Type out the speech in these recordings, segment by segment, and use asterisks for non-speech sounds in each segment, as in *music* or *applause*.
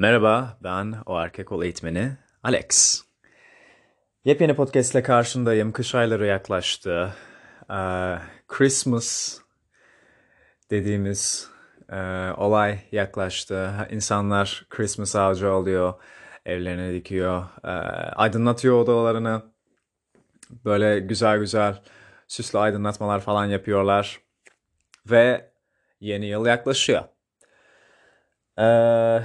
Merhaba, ben o erkek ol eğitmeni Alex. Yepyeni podcast ile karşındayım. Kış ayları yaklaştı. Ee, Christmas dediğimiz e, olay yaklaştı. İnsanlar Christmas ağacı alıyor, evlerine dikiyor, e, aydınlatıyor odalarını. Böyle güzel güzel süslü aydınlatmalar falan yapıyorlar. Ve yeni yıl yaklaşıyor. Ee,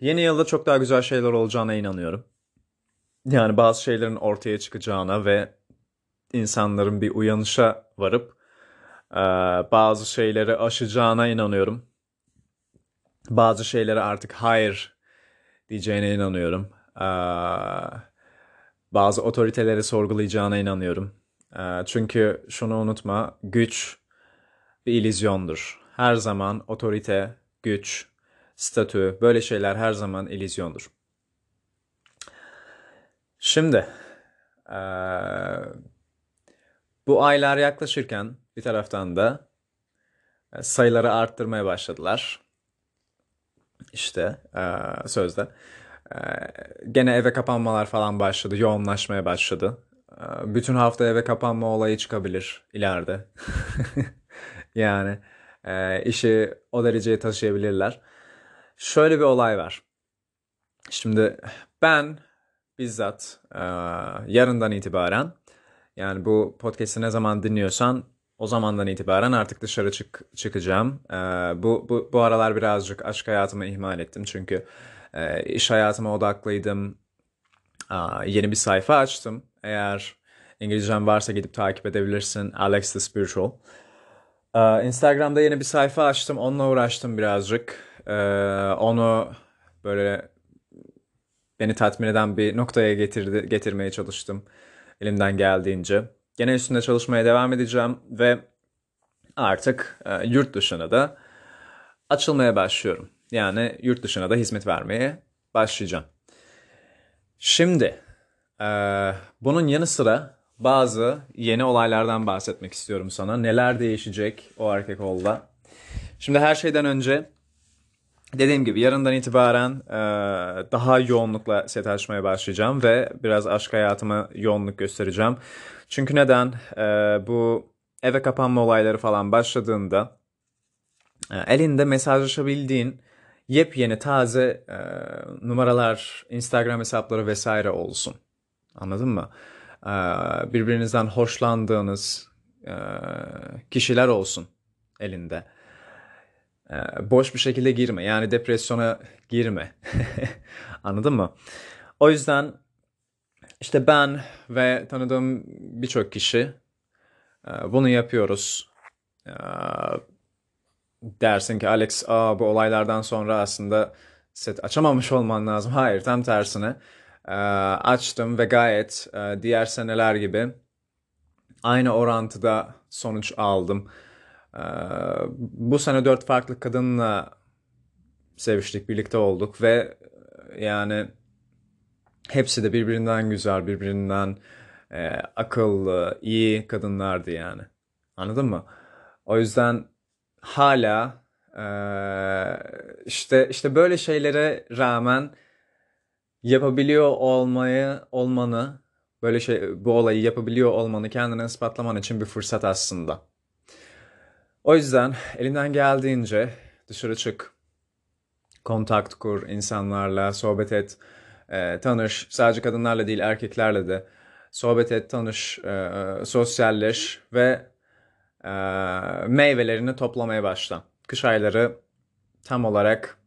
yeni yılda çok daha güzel şeyler olacağına inanıyorum. Yani bazı şeylerin ortaya çıkacağına ve insanların bir uyanışa varıp e, bazı şeyleri aşacağına inanıyorum. Bazı şeylere artık hayır diyeceğine inanıyorum. E, bazı otoriteleri sorgulayacağına inanıyorum. E, çünkü şunu unutma, güç bir illüzyondur. Her zaman otorite, güç, statü böyle şeyler her zaman illüzyondur. Şimdi eee, bu aylar yaklaşırken bir taraftan da e, sayıları arttırmaya başladılar. İşte eee, sözde. Eee, gene eve kapanmalar falan başladı, yoğunlaşmaya başladı. Eee, bütün hafta eve kapanma olayı çıkabilir ileride. *laughs* Yani eee, işi o dereceye taşıyabilirler. Şöyle bir olay var. Şimdi ben bizzat eee, yarından itibaren yani bu podcast'i ne zaman dinliyorsan o zamandan itibaren artık dışarı çık çıkacağım. Eee, bu, bu, bu aralar birazcık aşk hayatımı ihmal ettim çünkü eee, iş hayatıma odaklıydım. Aa, yeni bir sayfa açtım. Eğer İngilizcen varsa gidip takip edebilirsin. Alex the Spiritual. Instagram'da yeni bir sayfa açtım. Onunla uğraştım birazcık. Ee, onu böyle beni tatmin eden bir noktaya getirdi, getirmeye çalıştım elimden geldiğince. Gene üstünde çalışmaya devam edeceğim ve artık e, yurt dışına da açılmaya başlıyorum. Yani yurt dışına da hizmet vermeye başlayacağım. Şimdi e, bunun yanı sıra bazı yeni olaylardan bahsetmek istiyorum sana. Neler değişecek o erkek olda. Şimdi her şeyden önce dediğim gibi yarından itibaren e, daha yoğunlukla set açmaya başlayacağım ve biraz aşk hayatıma yoğunluk göstereceğim. Çünkü neden? E, bu eve kapanma olayları falan başladığında e, elinde mesajlaşabildiğin yepyeni taze e, numaralar, Instagram hesapları vesaire olsun. Anladın mı? E, birbirinizden hoşlandığınız e, kişiler olsun elinde. E, boş bir şekilde girme. Yani depresyona girme. *laughs* Anladın mı? O yüzden işte ben ve tanıdığım birçok kişi e, bunu yapıyoruz. E, dersin ki Alex Aa, bu olaylardan sonra aslında set açamamış olman lazım. Hayır tam tersine e, açtım ve gayet e, diğer seneler gibi aynı orantıda sonuç aldım. E, bu sene dört farklı kadınla seviştik, birlikte olduk ve e, yani hepsi de birbirinden güzel, birbirinden e, akıllı, iyi kadınlardı yani. Anladın mı? O yüzden hala eee, işte işte böyle şeylere rağmen yapabiliyor olmayı olmanı böyle şey bu olayı yapabiliyor olmanı kendine ispatlaman için bir fırsat aslında. O yüzden elinden geldiğince dışarı çık, kontakt kur, insanlarla sohbet et, eee, tanış. Sadece kadınlarla değil erkeklerle de sohbet et, tanış, eee, sosyalleş ve eee, meyvelerini toplamaya başla. Kış ayları tam olarak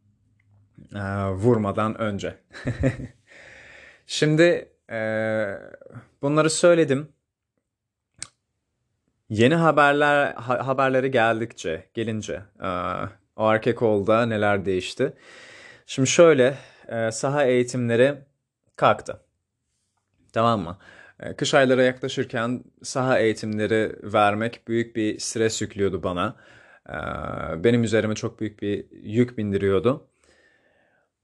eee, vurmadan önce. *laughs* Şimdi eee, bunları söyledim. Yeni haberler ha- haberleri geldikçe, gelince eee, o erkek olda neler değişti? Şimdi şöyle eee, saha eğitimleri kalktı. Tamam mı? Ee, Kış ayları yaklaşırken saha eğitimleri vermek büyük bir stres yüklüyordu bana. Ee, Benim üzerime çok büyük bir yük bindiriyordu.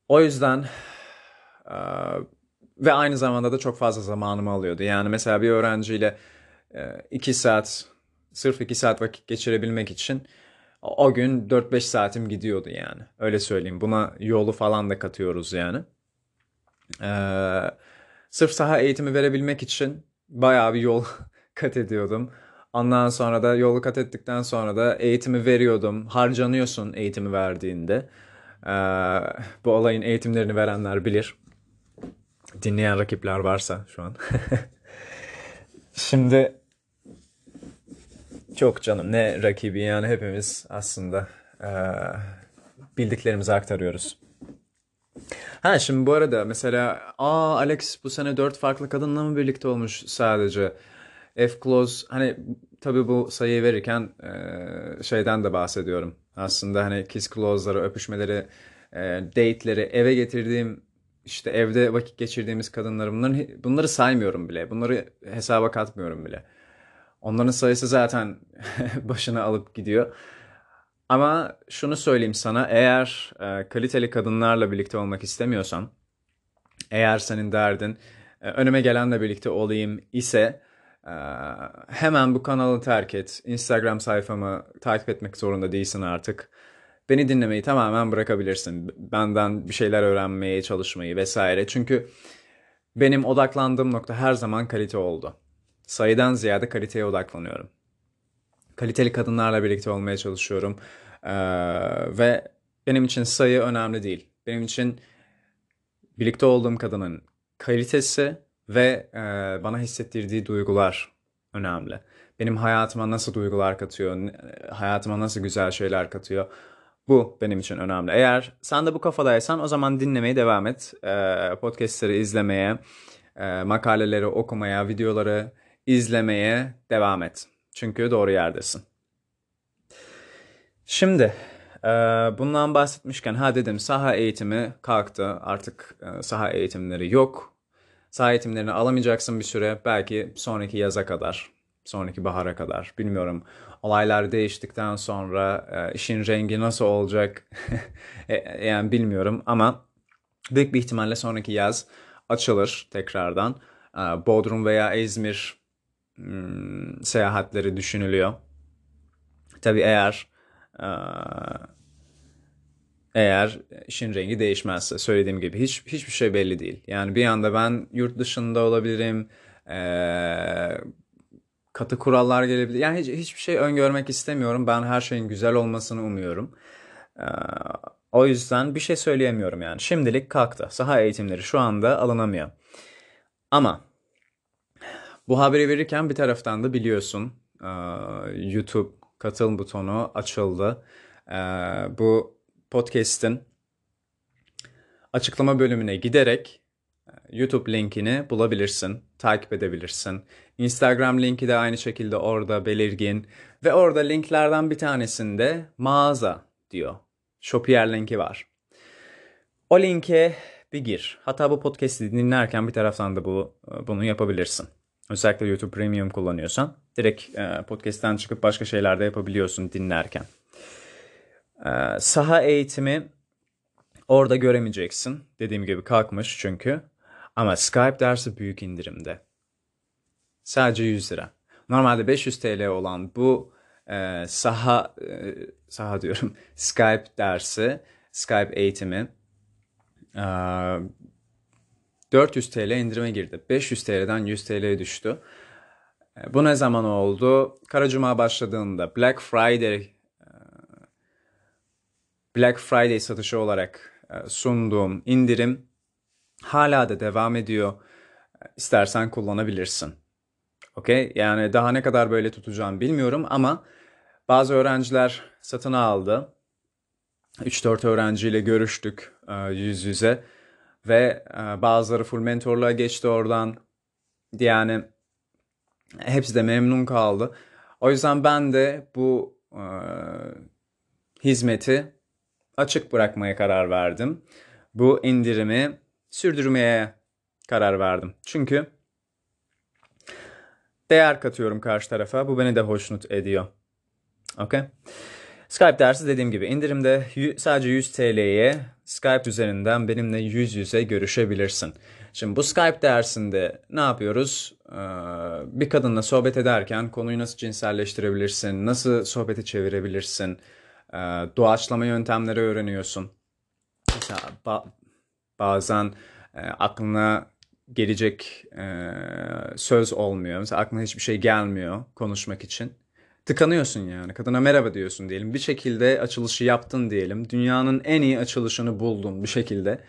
O yüzden e, ve aynı zamanda da çok fazla zamanımı alıyordu. Yani mesela bir öğrenciyle e, iki saat, sırf iki saat vakit geçirebilmek için o gün 4-5 saatim gidiyordu yani. Öyle söyleyeyim. Buna yolu falan da katıyoruz yani. Ee, sırf saha eğitimi verebilmek için bayağı bir yol *laughs* kat ediyordum. Ondan sonra da yolu kat ettikten sonra da eğitimi veriyordum. Harcanıyorsun eğitimi verdiğinde. Ee, bu olayın eğitimlerini verenler bilir. Dinleyen rakipler varsa şu an. *laughs* Şimdi çok canım ne rakibi yani hepimiz aslında e, bildiklerimizi aktarıyoruz. Ha şimdi bu arada mesela aa Alex bu sene dört farklı kadınla mı birlikte olmuş sadece? F Close hani tabii bu sayıyı verirken e, şeyden de bahsediyorum. Aslında hani kiss clause'ları, öpüşmeleri, e, date'leri, eve getirdiğim işte evde vakit geçirdiğimiz kadınları bunların bunları saymıyorum bile. Bunları hesaba katmıyorum bile. Onların sayısı zaten *laughs* başına alıp gidiyor. Ama şunu söyleyeyim sana eğer e, kaliteli kadınlarla birlikte olmak istemiyorsan eğer senin derdin e, önüme gelenle birlikte olayım ise e, hemen bu kanalı terk et. Instagram sayfamı takip etmek zorunda değilsin artık. Beni dinlemeyi tamamen bırakabilirsin. Benden bir şeyler öğrenmeye çalışmayı vesaire. Çünkü benim odaklandığım nokta her zaman kalite oldu. Sayıdan ziyade kaliteye odaklanıyorum. Kaliteli kadınlarla birlikte olmaya çalışıyorum. Ee, ve benim için sayı önemli değil. Benim için birlikte olduğum kadının kalitesi ve e, bana hissettirdiği duygular önemli. Benim hayatıma nasıl duygular katıyor, hayatıma nasıl güzel şeyler katıyor. Bu benim için önemli. Eğer sen de bu kafadaysan o zaman dinlemeye devam et. E, podcastleri izlemeye, e, makaleleri okumaya, videoları izlemeye devam et. Çünkü doğru yerdesin. Şimdi e, bundan bahsetmişken ha dedim saha eğitimi kalktı. Artık e, saha eğitimleri yok. Saha eğitimlerini alamayacaksın bir süre. Belki sonraki yaza kadar, sonraki bahara kadar. Bilmiyorum. Olaylar değiştikten sonra e, işin rengi nasıl olacak *laughs* yani bilmiyorum ama büyük bir ihtimalle sonraki yaz açılır tekrardan. Bodrum veya İzmir hmm, seyahatleri düşünülüyor. Tabii eğer eğer işin rengi değişmezse söylediğim gibi hiç hiçbir şey belli değil. Yani bir anda ben yurt dışında olabilirim. Ee, katı kurallar gelebilir. Yani hiç, hiçbir şey öngörmek istemiyorum. Ben her şeyin güzel olmasını umuyorum. Ee, o yüzden bir şey söyleyemiyorum yani. Şimdilik kalktı. Saha eğitimleri şu anda alınamıyor. Ama bu haberi verirken bir taraftan da biliyorsun YouTube katıl butonu açıldı. Bu podcast'in açıklama bölümüne giderek YouTube linkini bulabilirsin, takip edebilirsin. Instagram linki de aynı şekilde orada belirgin ve orada linklerden bir tanesinde mağaza diyor. Shopier linki var. O linke bir gir. Hatta bu podcast'i dinlerken bir taraftan da bu bunu yapabilirsin. Özellikle YouTube Premium kullanıyorsan direkt e, podcast'ten çıkıp başka şeyler de yapabiliyorsun dinlerken. E, saha eğitimi orada göremeyeceksin. Dediğim gibi kalkmış çünkü. Ama Skype dersi büyük indirimde. Sadece 100 lira. Normalde 500 TL olan bu e, saha e, saha diyorum *laughs* Skype dersi, Skype eğitimi e, 400 TL indirime girdi. 500 TL'den 100 TL'ye düştü. E, bu ne zaman oldu? Kara Cuma başladığında Black Friday e, Black Friday satışı olarak e, sunduğum indirim hala da devam ediyor. İstersen kullanabilirsin. Okey? Yani daha ne kadar böyle tutacağım bilmiyorum ama bazı öğrenciler satın aldı. 3-4 öğrenciyle görüştük yüz yüze ve bazıları full mentorluğa geçti oradan. Yani hepsi de memnun kaldı. O yüzden ben de bu e, hizmeti açık bırakmaya karar verdim. Bu indirimi sürdürmeye karar verdim. Çünkü değer katıyorum karşı tarafa. Bu beni de hoşnut ediyor. Okay? Skype dersi dediğim gibi indirimde sadece 100 TL'ye Skype üzerinden benimle yüz yüze görüşebilirsin. Şimdi bu Skype dersinde ne yapıyoruz? Ee, bir kadınla sohbet ederken konuyu nasıl cinselleştirebilirsin, nasıl sohbeti çevirebilirsin, Ee, doğaçlama yöntemleri öğreniyorsun. Mesela ba- bazen e, aklına gelecek e, söz olmuyor. Mesela aklına hiçbir şey gelmiyor konuşmak için. Tıkanıyorsun yani. Kadına merhaba diyorsun diyelim. Bir şekilde açılışı yaptın diyelim. Dünyanın en iyi açılışını buldun bir şekilde.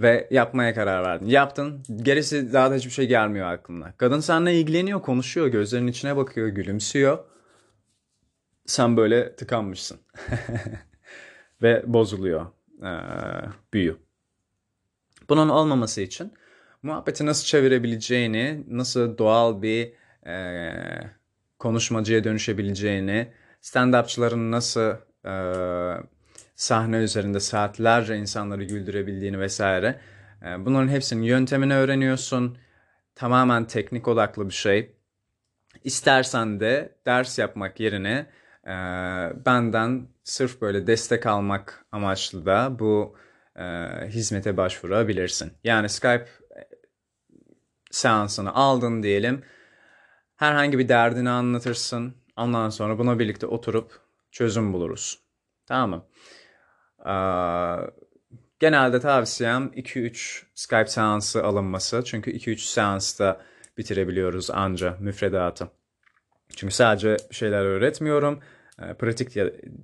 Ve yapmaya karar verdin. Yaptın. Gerisi daha da hiçbir şey gelmiyor aklına. Kadın seninle ilgileniyor, konuşuyor. Gözlerinin içine bakıyor, gülümsüyor. Sen böyle tıkanmışsın. *laughs* Ve bozuluyor. Ee, büyü. Bunun olmaması için muhabbeti nasıl çevirebileceğini, nasıl doğal bir e, konuşmacıya dönüşebileceğini, stand-upçıların nasıl e, sahne üzerinde saatlerce insanları güldürebildiğini vesaire. E, bunların hepsinin yöntemini öğreniyorsun. Tamamen teknik odaklı bir şey. İstersen de ders yapmak yerine e, benden sırf böyle destek almak amaçlı da bu e, hizmete başvurabilirsin. Yani Skype seansını aldın diyelim. Herhangi bir derdini anlatırsın. Ondan sonra buna birlikte oturup çözüm buluruz. Tamam mı? Ee, genelde tavsiyem 2-3 Skype seansı alınması. Çünkü 2-3 seansta bitirebiliyoruz anca müfredatı. Çünkü sadece şeyler öğretmiyorum. E, pratik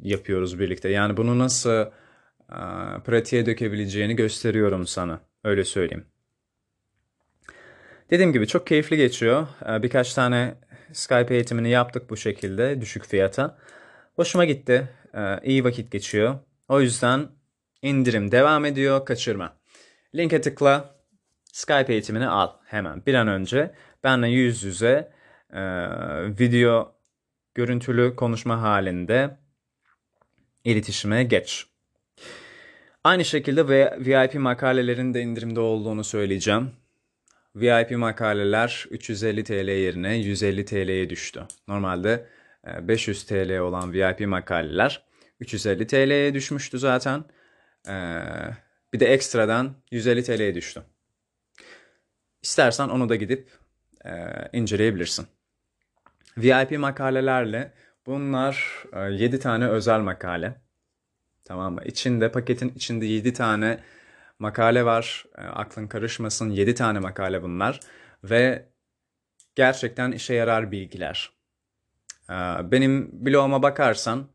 yapıyoruz birlikte. Yani bunu nasıl e, pratiğe dökebileceğini gösteriyorum sana. Öyle söyleyeyim. Dediğim gibi çok keyifli geçiyor. E, birkaç tane Skype eğitimini yaptık bu şekilde düşük fiyata. Hoşuma gitti. E, iyi vakit geçiyor. O yüzden indirim devam ediyor. Kaçırma. Linke tıkla. Skype eğitimini al hemen bir an önce. Benle yüz yüze e, video görüntülü konuşma halinde iletişime geç. Aynı şekilde VIP makalelerin de indirimde olduğunu söyleyeceğim. VIP makaleler 350 TL yerine 150 TL'ye düştü. Normalde 500 TL olan VIP makaleler 350 TL'ye düşmüştü zaten. Ee, bir de ekstradan 150 TL'ye düştü. İstersen onu da gidip e, inceleyebilirsin. VIP makalelerle bunlar 7 e, tane özel makale. Tamam mı? İçinde paketin içinde 7 tane makale var. E, aklın karışmasın 7 tane makale bunlar ve gerçekten işe yarar bilgiler. Benim bloguma bakarsan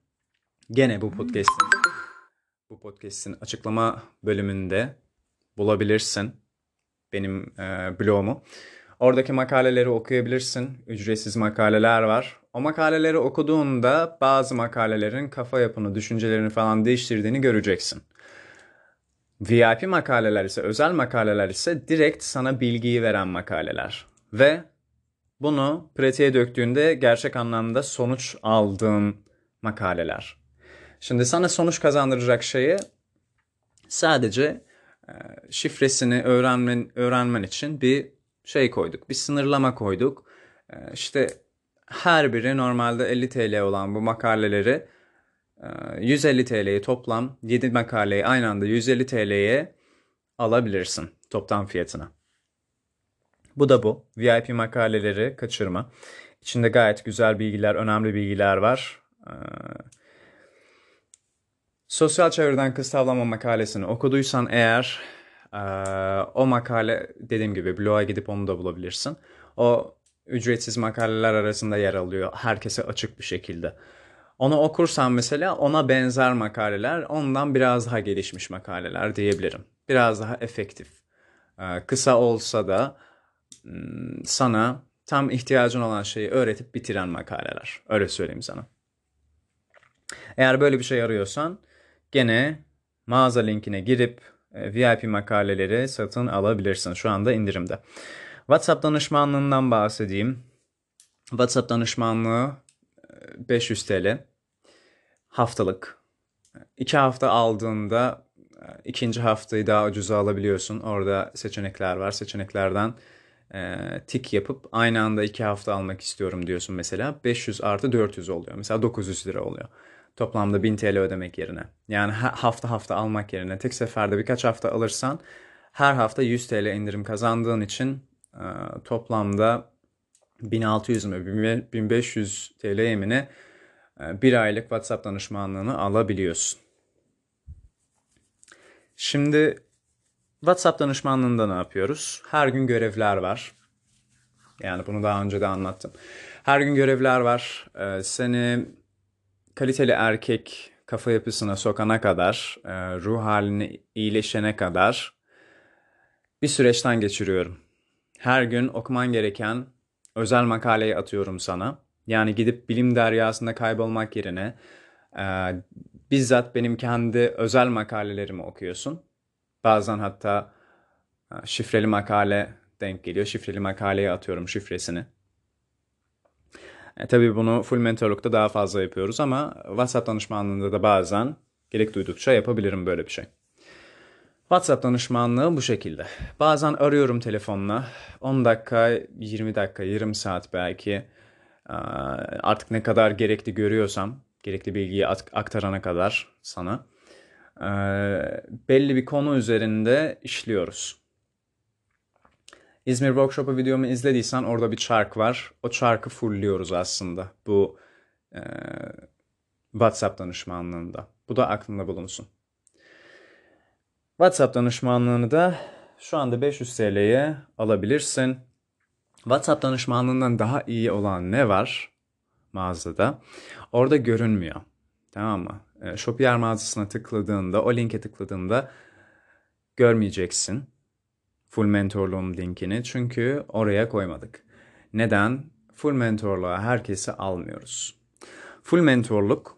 gene bu podcast'in bu podcast'in açıklama bölümünde bulabilirsin benim e, blogumu. Oradaki makaleleri okuyabilirsin. Ücretsiz makaleler var. O makaleleri okuduğunda bazı makalelerin kafa yapını, düşüncelerini falan değiştirdiğini göreceksin. VIP makaleler ise, özel makaleler ise direkt sana bilgiyi veren makaleler. Ve bunu pratiğe döktüğünde gerçek anlamda sonuç aldığın makaleler. Şimdi sana sonuç kazandıracak şeyi sadece şifresini öğrenmen, öğrenmen için bir şey koyduk. Bir sınırlama koyduk. İşte her biri normalde 50 TL olan bu makaleleri 150 e, TL'ye toplam 7 makaleyi aynı anda 150 TL'ye alabilirsin toptan fiyatına. Bu da bu. VIP makaleleri kaçırma. İçinde gayet güzel bilgiler, önemli bilgiler var. Ee, Sosyal çevreden kız tavlama makalesini okuduysan eğer e, o makale dediğim gibi bloğa gidip onu da bulabilirsin. O ücretsiz makaleler arasında yer alıyor herkese açık bir şekilde. Onu okursan mesela ona benzer makaleler ondan biraz daha gelişmiş makaleler diyebilirim. Biraz daha efektif. E, kısa olsa da hmm, sana tam ihtiyacın olan şeyi öğretip bitiren makaleler. Öyle söyleyeyim sana. Eğer böyle bir şey arıyorsan gene mağaza linkine girip e, VIP makaleleri satın alabilirsin. Şu anda indirimde. WhatsApp danışmanlığından bahsedeyim. WhatsApp danışmanlığı 500 e, TL haftalık. İki hafta aldığında e, ikinci haftayı daha ucuza alabiliyorsun. Orada seçenekler var. Seçeneklerden e, tik yapıp aynı anda iki hafta almak istiyorum diyorsun mesela. 500 artı 400 oluyor. Mesela 900 lira oluyor. Toplamda 1000 TL ödemek yerine. Yani hafta hafta almak yerine tek seferde birkaç hafta alırsan her hafta 100 TL indirim kazandığın için e, toplamda 1600 mü 1500 TL yemini e, bir aylık WhatsApp danışmanlığını alabiliyorsun. Şimdi WhatsApp danışmanlığında ne yapıyoruz? Her gün görevler var. Yani bunu daha önce de anlattım. Her gün görevler var. Ee, seni kaliteli erkek kafa yapısına sokana kadar, e, ruh halini iyileşene kadar bir süreçten geçiriyorum. Her gün okuman gereken özel makaleyi atıyorum sana. Yani gidip bilim deryasında kaybolmak yerine e, bizzat benim kendi özel makalelerimi okuyorsun. Bazen hatta e, şifreli makale denk geliyor. Şifreli makaleye atıyorum şifresini. E, tabii bunu full mentorlukta daha fazla yapıyoruz ama WhatsApp danışmanlığında da bazen gerek duydukça yapabilirim böyle bir şey. WhatsApp danışmanlığı bu şekilde. Bazen arıyorum telefonla. 10 dakika, 20 dakika, yarım saat belki. Artık ne kadar gerekli görüyorsam, gerekli bilgiyi aktarana kadar sana. Belli bir konu üzerinde işliyoruz. İzmir Workshop'u videomu izlediysen orada bir çark var. O çarkı fullliyoruz aslında bu WhatsApp danışmanlığında. Bu da aklında bulunsun. WhatsApp danışmanlığını da şu anda 500 TL'ye alabilirsin. WhatsApp danışmanlığından daha iyi olan ne var mağazada? Orada görünmüyor. Tamam mı? E, Shopier mağazasına tıkladığında, o linke tıkladığında görmeyeceksin full mentorluğum linkini çünkü oraya koymadık. Neden? Full mentorluğa herkesi almıyoruz. Full mentorluk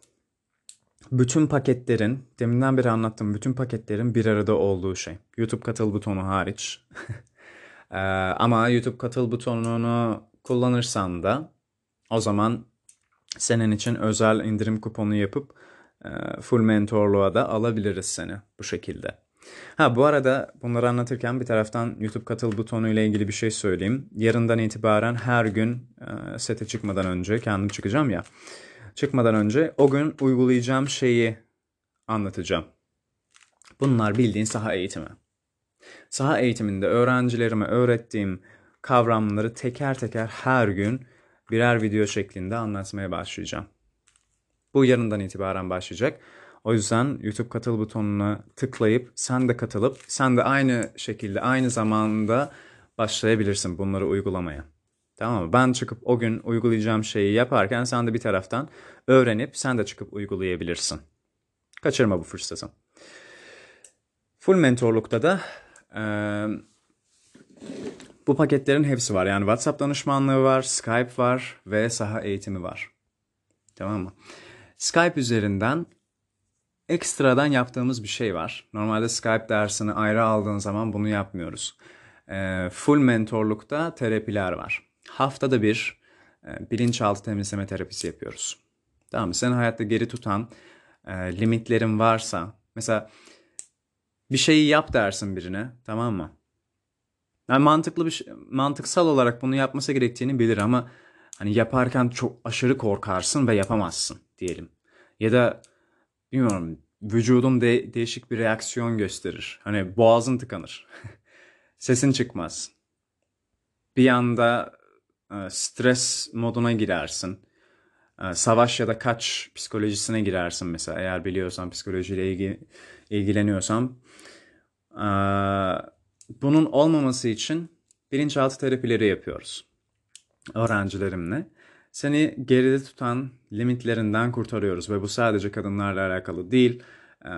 bütün paketlerin, deminden beri anlattığım bütün paketlerin bir arada olduğu şey. YouTube katıl butonu hariç. *laughs* ee, ama YouTube katıl butonunu kullanırsan da o zaman senin için özel indirim kuponu yapıp e, full mentorluğa da alabiliriz seni bu şekilde. Ha bu arada bunları anlatırken bir taraftan YouTube katıl butonu ile ilgili bir şey söyleyeyim. Yarından itibaren her gün e, sete çıkmadan önce kendim çıkacağım ya. Çıkmadan önce o gün uygulayacağım şeyi anlatacağım. Bunlar bildiğin saha eğitimi. Saha eğitiminde öğrencilerime öğrettiğim kavramları teker teker her gün birer video şeklinde anlatmaya başlayacağım. Bu yarından itibaren başlayacak. O yüzden YouTube katıl butonuna tıklayıp sen de katılıp sen de aynı şekilde aynı zamanda başlayabilirsin bunları uygulamaya. Tamam mı? Ben çıkıp o gün uygulayacağım şeyi yaparken sen de bir taraftan öğrenip sen de çıkıp uygulayabilirsin. Kaçırma bu fırsatı. Full mentorlukta da e, bu paketlerin hepsi var. Yani WhatsApp danışmanlığı var, Skype var ve saha eğitimi var. Tamam mı? Skype üzerinden ekstradan yaptığımız bir şey var. Normalde Skype dersini ayrı aldığın zaman bunu yapmıyoruz. E, full mentorlukta terapiler var. Haftada bir e, bilinçaltı temizleme terapisi yapıyoruz. Tamam mı? Seni hayatta geri tutan e, limitlerin varsa mesela bir şeyi yap dersin birine tamam mı? Yani mantıklı bir şey, mantıksal olarak bunu yapması gerektiğini bilir ama hani yaparken çok aşırı korkarsın ve yapamazsın diyelim. Ya da bilmiyorum vücudun de, değişik bir reaksiyon gösterir. Hani boğazın tıkanır. *laughs* Sesin çıkmaz. Bir anda e, stres moduna girersin. E, savaş ya da kaç psikolojisine girersin mesela eğer biliyorsan psikolojiyle ilgi, ilgileniyorsam. E, bunun olmaması için bilinçaltı terapileri yapıyoruz öğrencilerimle seni geride tutan limitlerinden kurtarıyoruz ve bu sadece kadınlarla alakalı değil. Ee,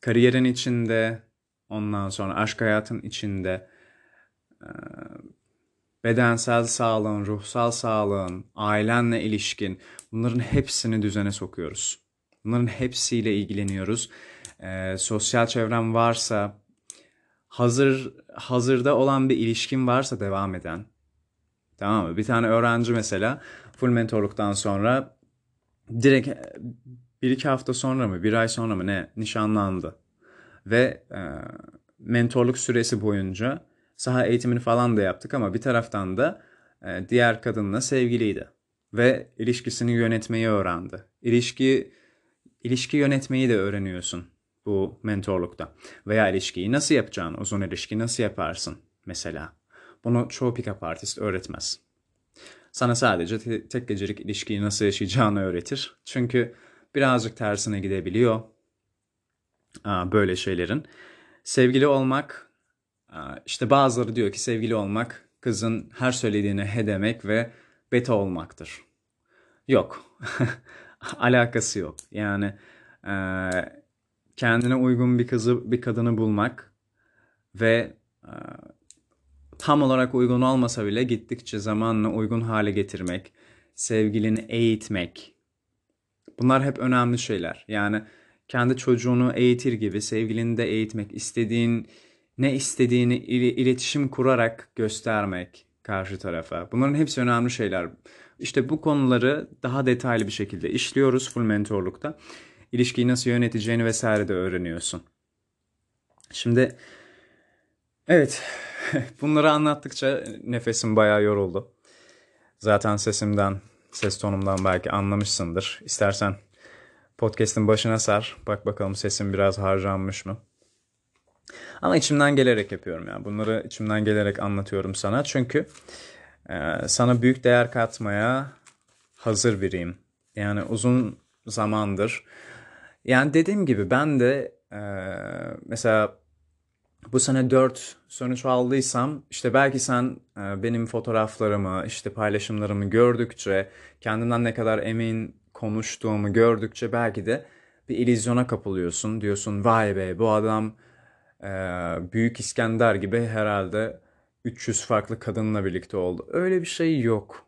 kariyerin içinde, ondan sonra aşk hayatın içinde, bedensel sağlığın, ruhsal sağlığın, ailenle ilişkin bunların hepsini düzene sokuyoruz. Bunların hepsiyle ilgileniyoruz. Ee, sosyal çevrem varsa, hazır hazırda olan bir ilişkin varsa devam eden, Tamam mı? Bir tane öğrenci mesela full mentorluktan sonra direkt bir iki hafta sonra mı bir ay sonra mı ne nişanlandı. Ve e, mentorluk süresi boyunca saha eğitimini falan da yaptık ama bir taraftan da e, diğer kadınla sevgiliydi. Ve ilişkisini yönetmeyi öğrendi. İlişki ilişki yönetmeyi de öğreniyorsun bu mentorlukta. Veya ilişkiyi nasıl yapacağını, uzun ilişki nasıl yaparsın mesela. Bunu çoğu pick-up artist öğretmez. Sana sadece te- tek gecelik ilişkiyi nasıl yaşayacağını öğretir. Çünkü birazcık tersine gidebiliyor aa, böyle şeylerin. Sevgili olmak, işte bazıları diyor ki sevgili olmak kızın her söylediğine he demek ve beta olmaktır. Yok. *laughs* Alakası yok. Yani e, kendine uygun bir kızı, bir kadını bulmak ve e, tam olarak uygun olmasa bile gittikçe zamanla uygun hale getirmek, sevgilini eğitmek. Bunlar hep önemli şeyler. Yani kendi çocuğunu eğitir gibi sevgilini de eğitmek, istediğin ne istediğini iletişim kurarak göstermek karşı tarafa. Bunların hepsi önemli şeyler. İşte bu konuları daha detaylı bir şekilde işliyoruz full mentorlukta. İlişkiyi nasıl yöneteceğini vesaire de öğreniyorsun. Şimdi evet *laughs* bunları anlattıkça nefesim bayağı yoruldu. Zaten sesimden, ses tonumdan belki anlamışsındır. İstersen podcast'in başına sar. Bak bakalım sesim biraz harcanmış mı? Ama içimden gelerek yapıyorum yani. Bunları içimden gelerek anlatıyorum sana. Çünkü e, sana büyük değer katmaya hazır biriyim. Yani uzun zamandır. Yani dediğim gibi ben de e, mesela bu sene 4 sonuç aldıysam işte belki sen e, benim fotoğraflarımı işte paylaşımlarımı gördükçe kendimden ne kadar emin konuştuğumu gördükçe belki de bir ilizyona kapılıyorsun. Diyorsun vay be bu adam Büyük İskender gibi herhalde 300 farklı kadınla birlikte oldu. Öyle bir şey yok.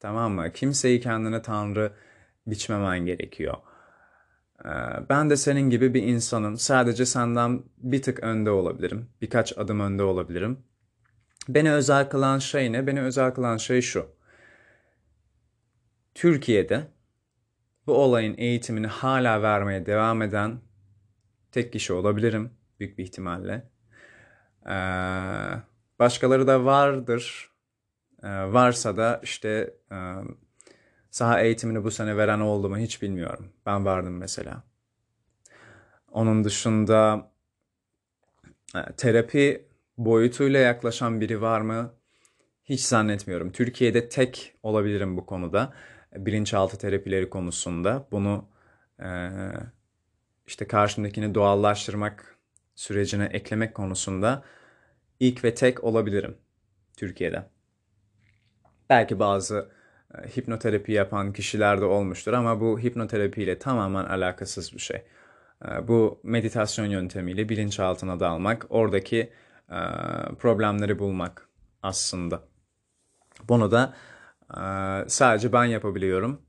Tamam mı? Kimseyi kendine tanrı biçmemen gerekiyor. Ee, ben de senin gibi bir insanım. Sadece senden bir tık önde olabilirim. Birkaç adım önde olabilirim. Beni özel kılan şey ne? Beni özel kılan şey şu. Türkiye'de bu olayın eğitimini hala vermeye devam eden tek kişi olabilirim büyük bir ihtimalle. Ee, başkaları da vardır. Ee, varsa da işte e, saha eğitimini bu sene veren oldu mu hiç bilmiyorum. Ben vardım mesela. Onun dışında e, terapi boyutuyla yaklaşan biri var mı? Hiç zannetmiyorum. Türkiye'de tek olabilirim bu konuda. Bilinçaltı terapileri konusunda. Bunu e, işte karşımdakini doğallaştırmak sürecine eklemek konusunda ilk ve tek olabilirim Türkiye'de. Belki bazı e, hipnoterapi yapan kişiler de olmuştur ama bu hipnoterapiyle tamamen alakasız bir şey. E, bu meditasyon yöntemiyle bilinçaltına dalmak, oradaki e, problemleri bulmak aslında. Bunu da sadece ben yapabiliyorum.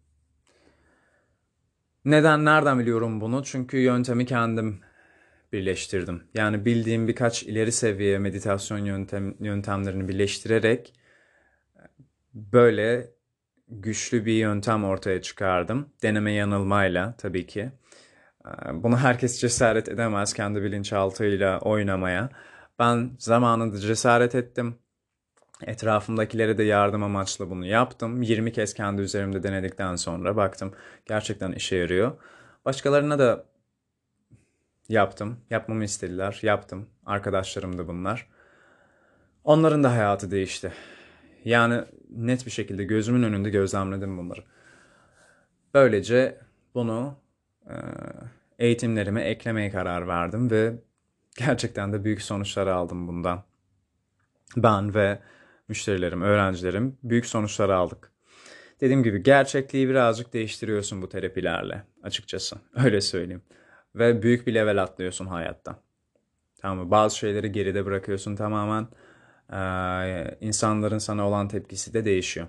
Neden, nereden biliyorum bunu? Çünkü yöntemi kendim birleştirdim. Yani bildiğim birkaç ileri seviye meditasyon yöntem, yöntemlerini birleştirerek böyle güçlü bir yöntem ortaya çıkardım. Deneme yanılmayla tabii ki. Ee, bunu herkes cesaret edemez kendi bilinçaltıyla oynamaya. Ben zamanında cesaret ettim. Etrafımdakilere de yardım amaçlı bunu yaptım. 20 kez kendi üzerimde denedikten sonra baktım gerçekten işe yarıyor. Başkalarına da yaptım. Yapmamı istediler. Yaptım. Arkadaşlarım da bunlar. Onların da hayatı değişti. Yani net bir şekilde gözümün önünde gözlemledim bunları. Böylece bunu e, eğitimlerime eklemeye karar verdim ve gerçekten de büyük sonuçlar aldım bundan. Ben ve müşterilerim, öğrencilerim büyük sonuçlar aldık. Dediğim gibi gerçekliği birazcık değiştiriyorsun bu terapilerle açıkçası. *laughs* Öyle söyleyeyim. Ve büyük bir level atlıyorsun hayatta. Tamam mı? Bazı şeyleri geride bırakıyorsun tamamen e, insanların sana olan tepkisi de değişiyor.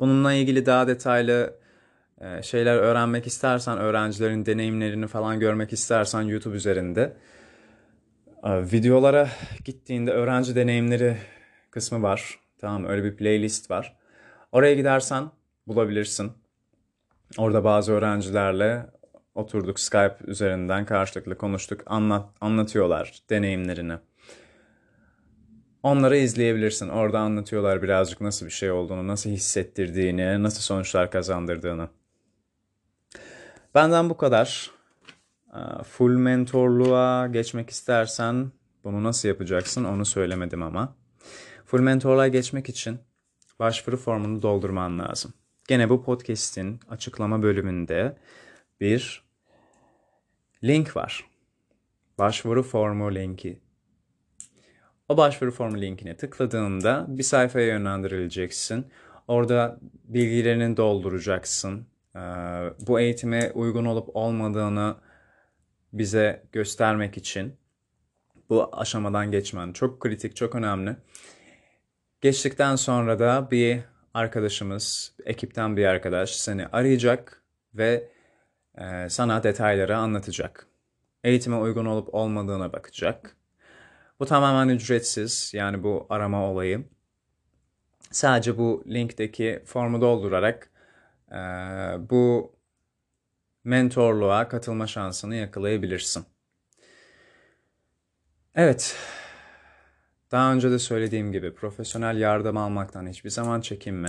Bununla ilgili daha detaylı e, şeyler öğrenmek istersen, öğrencilerin deneyimlerini falan görmek istersen YouTube üzerinde e, videolara gittiğinde öğrenci deneyimleri kısmı var. Tamam öyle bir playlist var. Oraya gidersen bulabilirsin. Orada bazı öğrencilerle oturduk Skype üzerinden karşılıklı konuştuk. Anlat, anlatıyorlar deneyimlerini. Onları izleyebilirsin. Orada anlatıyorlar birazcık nasıl bir şey olduğunu, nasıl hissettirdiğini, nasıl sonuçlar kazandırdığını. Benden bu kadar. Ee, full mentorluğa geçmek istersen bunu nasıl yapacaksın onu söylemedim ama. Full mentorluğa geçmek için başvuru formunu doldurman lazım. Gene bu podcast'in açıklama bölümünde bir link var. Başvuru formu linki. O başvuru formu linkine tıkladığında bir sayfaya yönlendirileceksin. Orada bilgilerini dolduracaksın. Ee, bu eğitime uygun olup olmadığını bize göstermek için bu aşamadan geçmen çok kritik, çok önemli. Geçtikten sonra da bir arkadaşımız, ekipten bir arkadaş seni arayacak ve sana detayları anlatacak. Eğitime uygun olup olmadığına bakacak. Bu tamamen ücretsiz yani bu arama olayı. Sadece bu linkteki formu doldurarak e, bu mentorluğa katılma şansını yakalayabilirsin. Evet, daha önce de söylediğim gibi profesyonel yardım almaktan hiçbir zaman çekinme.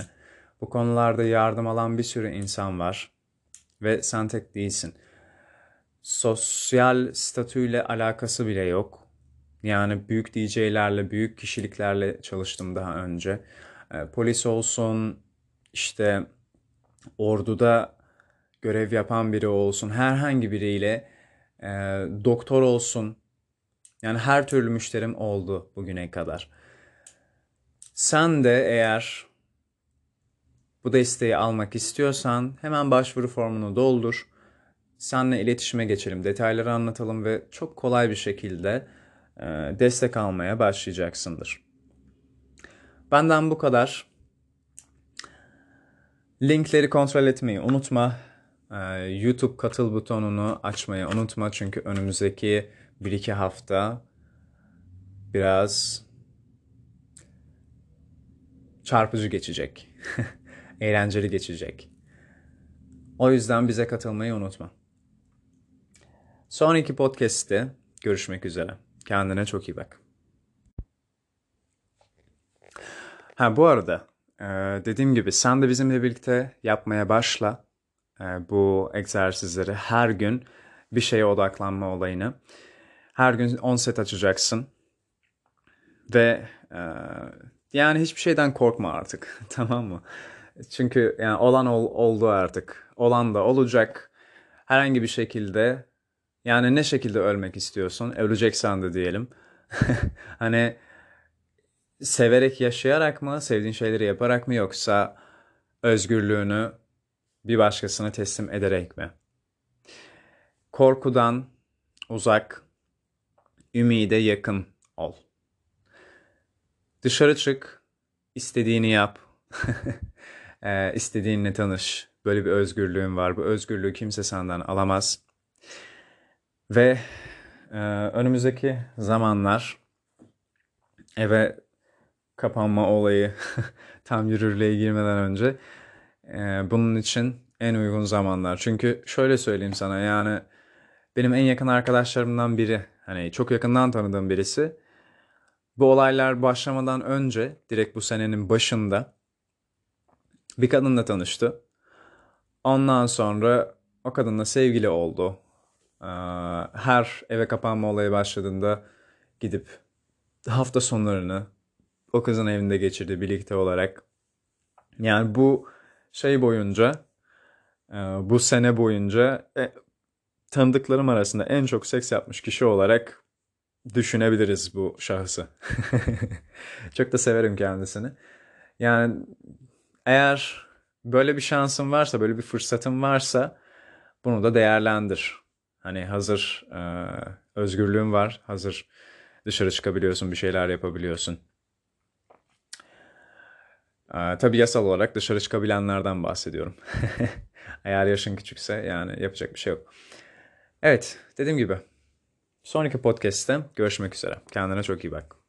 Bu konularda yardım alan bir sürü insan var ve sen tek değilsin. Sosyal statüyle alakası bile yok. Yani büyük DJ'lerle, büyük kişiliklerle çalıştım daha önce. Ee, polis olsun, işte orduda görev yapan biri olsun, herhangi biriyle, e, doktor olsun, yani her türlü müşterim oldu bugüne kadar. Sen de eğer bu desteği almak istiyorsan hemen başvuru formunu doldur. Seninle iletişime geçelim, detayları anlatalım ve çok kolay bir şekilde e, destek almaya başlayacaksındır. Benden bu kadar. Linkleri kontrol etmeyi unutma. E, YouTube katıl butonunu açmayı unutma çünkü önümüzdeki bir iki hafta biraz çarpıcı geçecek. *laughs* Eğlenceli geçecek. O yüzden bize katılmayı unutma. Sonraki podcast'te görüşmek üzere. Kendine çok iyi bak. Ha bu arada dediğim gibi sen de bizimle birlikte yapmaya başla bu egzersizleri her gün bir şeye odaklanma olayını. Her gün 10 set açacaksın. Ve e, yani hiçbir şeyden korkma artık. *laughs* tamam mı? Çünkü yani olan ol, oldu artık. Olan da olacak. Herhangi bir şekilde yani ne şekilde ölmek istiyorsun? Öleceksen de diyelim. *laughs* hani severek yaşayarak mı, sevdiğin şeyleri yaparak mı yoksa özgürlüğünü bir başkasına teslim ederek mi? Korkudan uzak, ümide yakın ol. Dışarı çık, istediğini yap, *laughs* e, istediğinle tanış. Böyle bir özgürlüğün var. Bu özgürlüğü kimse senden alamaz. Ve e, önümüzdeki zamanlar eve kapanma olayı *laughs* tam yürürlüğe girmeden önce e, bunun için en uygun zamanlar. Çünkü şöyle söyleyeyim sana yani benim en yakın arkadaşlarımdan biri Hani çok yakından tanıdığım birisi. Bu olaylar başlamadan önce direkt bu senenin başında bir kadınla tanıştı. Ondan sonra o kadınla sevgili oldu. Ee, her eve kapanma olayı başladığında gidip hafta sonlarını o kızın evinde geçirdi birlikte olarak. Yani bu şey boyunca e, bu sene boyunca e, tanıdıklarım arasında en çok seks yapmış kişi olarak düşünebiliriz bu şahısı. *laughs* çok da severim kendisini. Yani eğer böyle bir şansın varsa, böyle bir fırsatın varsa bunu da değerlendir. Hani hazır e, özgürlüğün var, hazır dışarı çıkabiliyorsun, bir şeyler yapabiliyorsun. E, tabii yasal olarak dışarı çıkabilenlerden bahsediyorum. *laughs* Eğer yaşın küçükse yani yapacak bir şey yok. Evet, dediğim gibi sonraki podcast'te görüşmek üzere. Kendine çok iyi bak.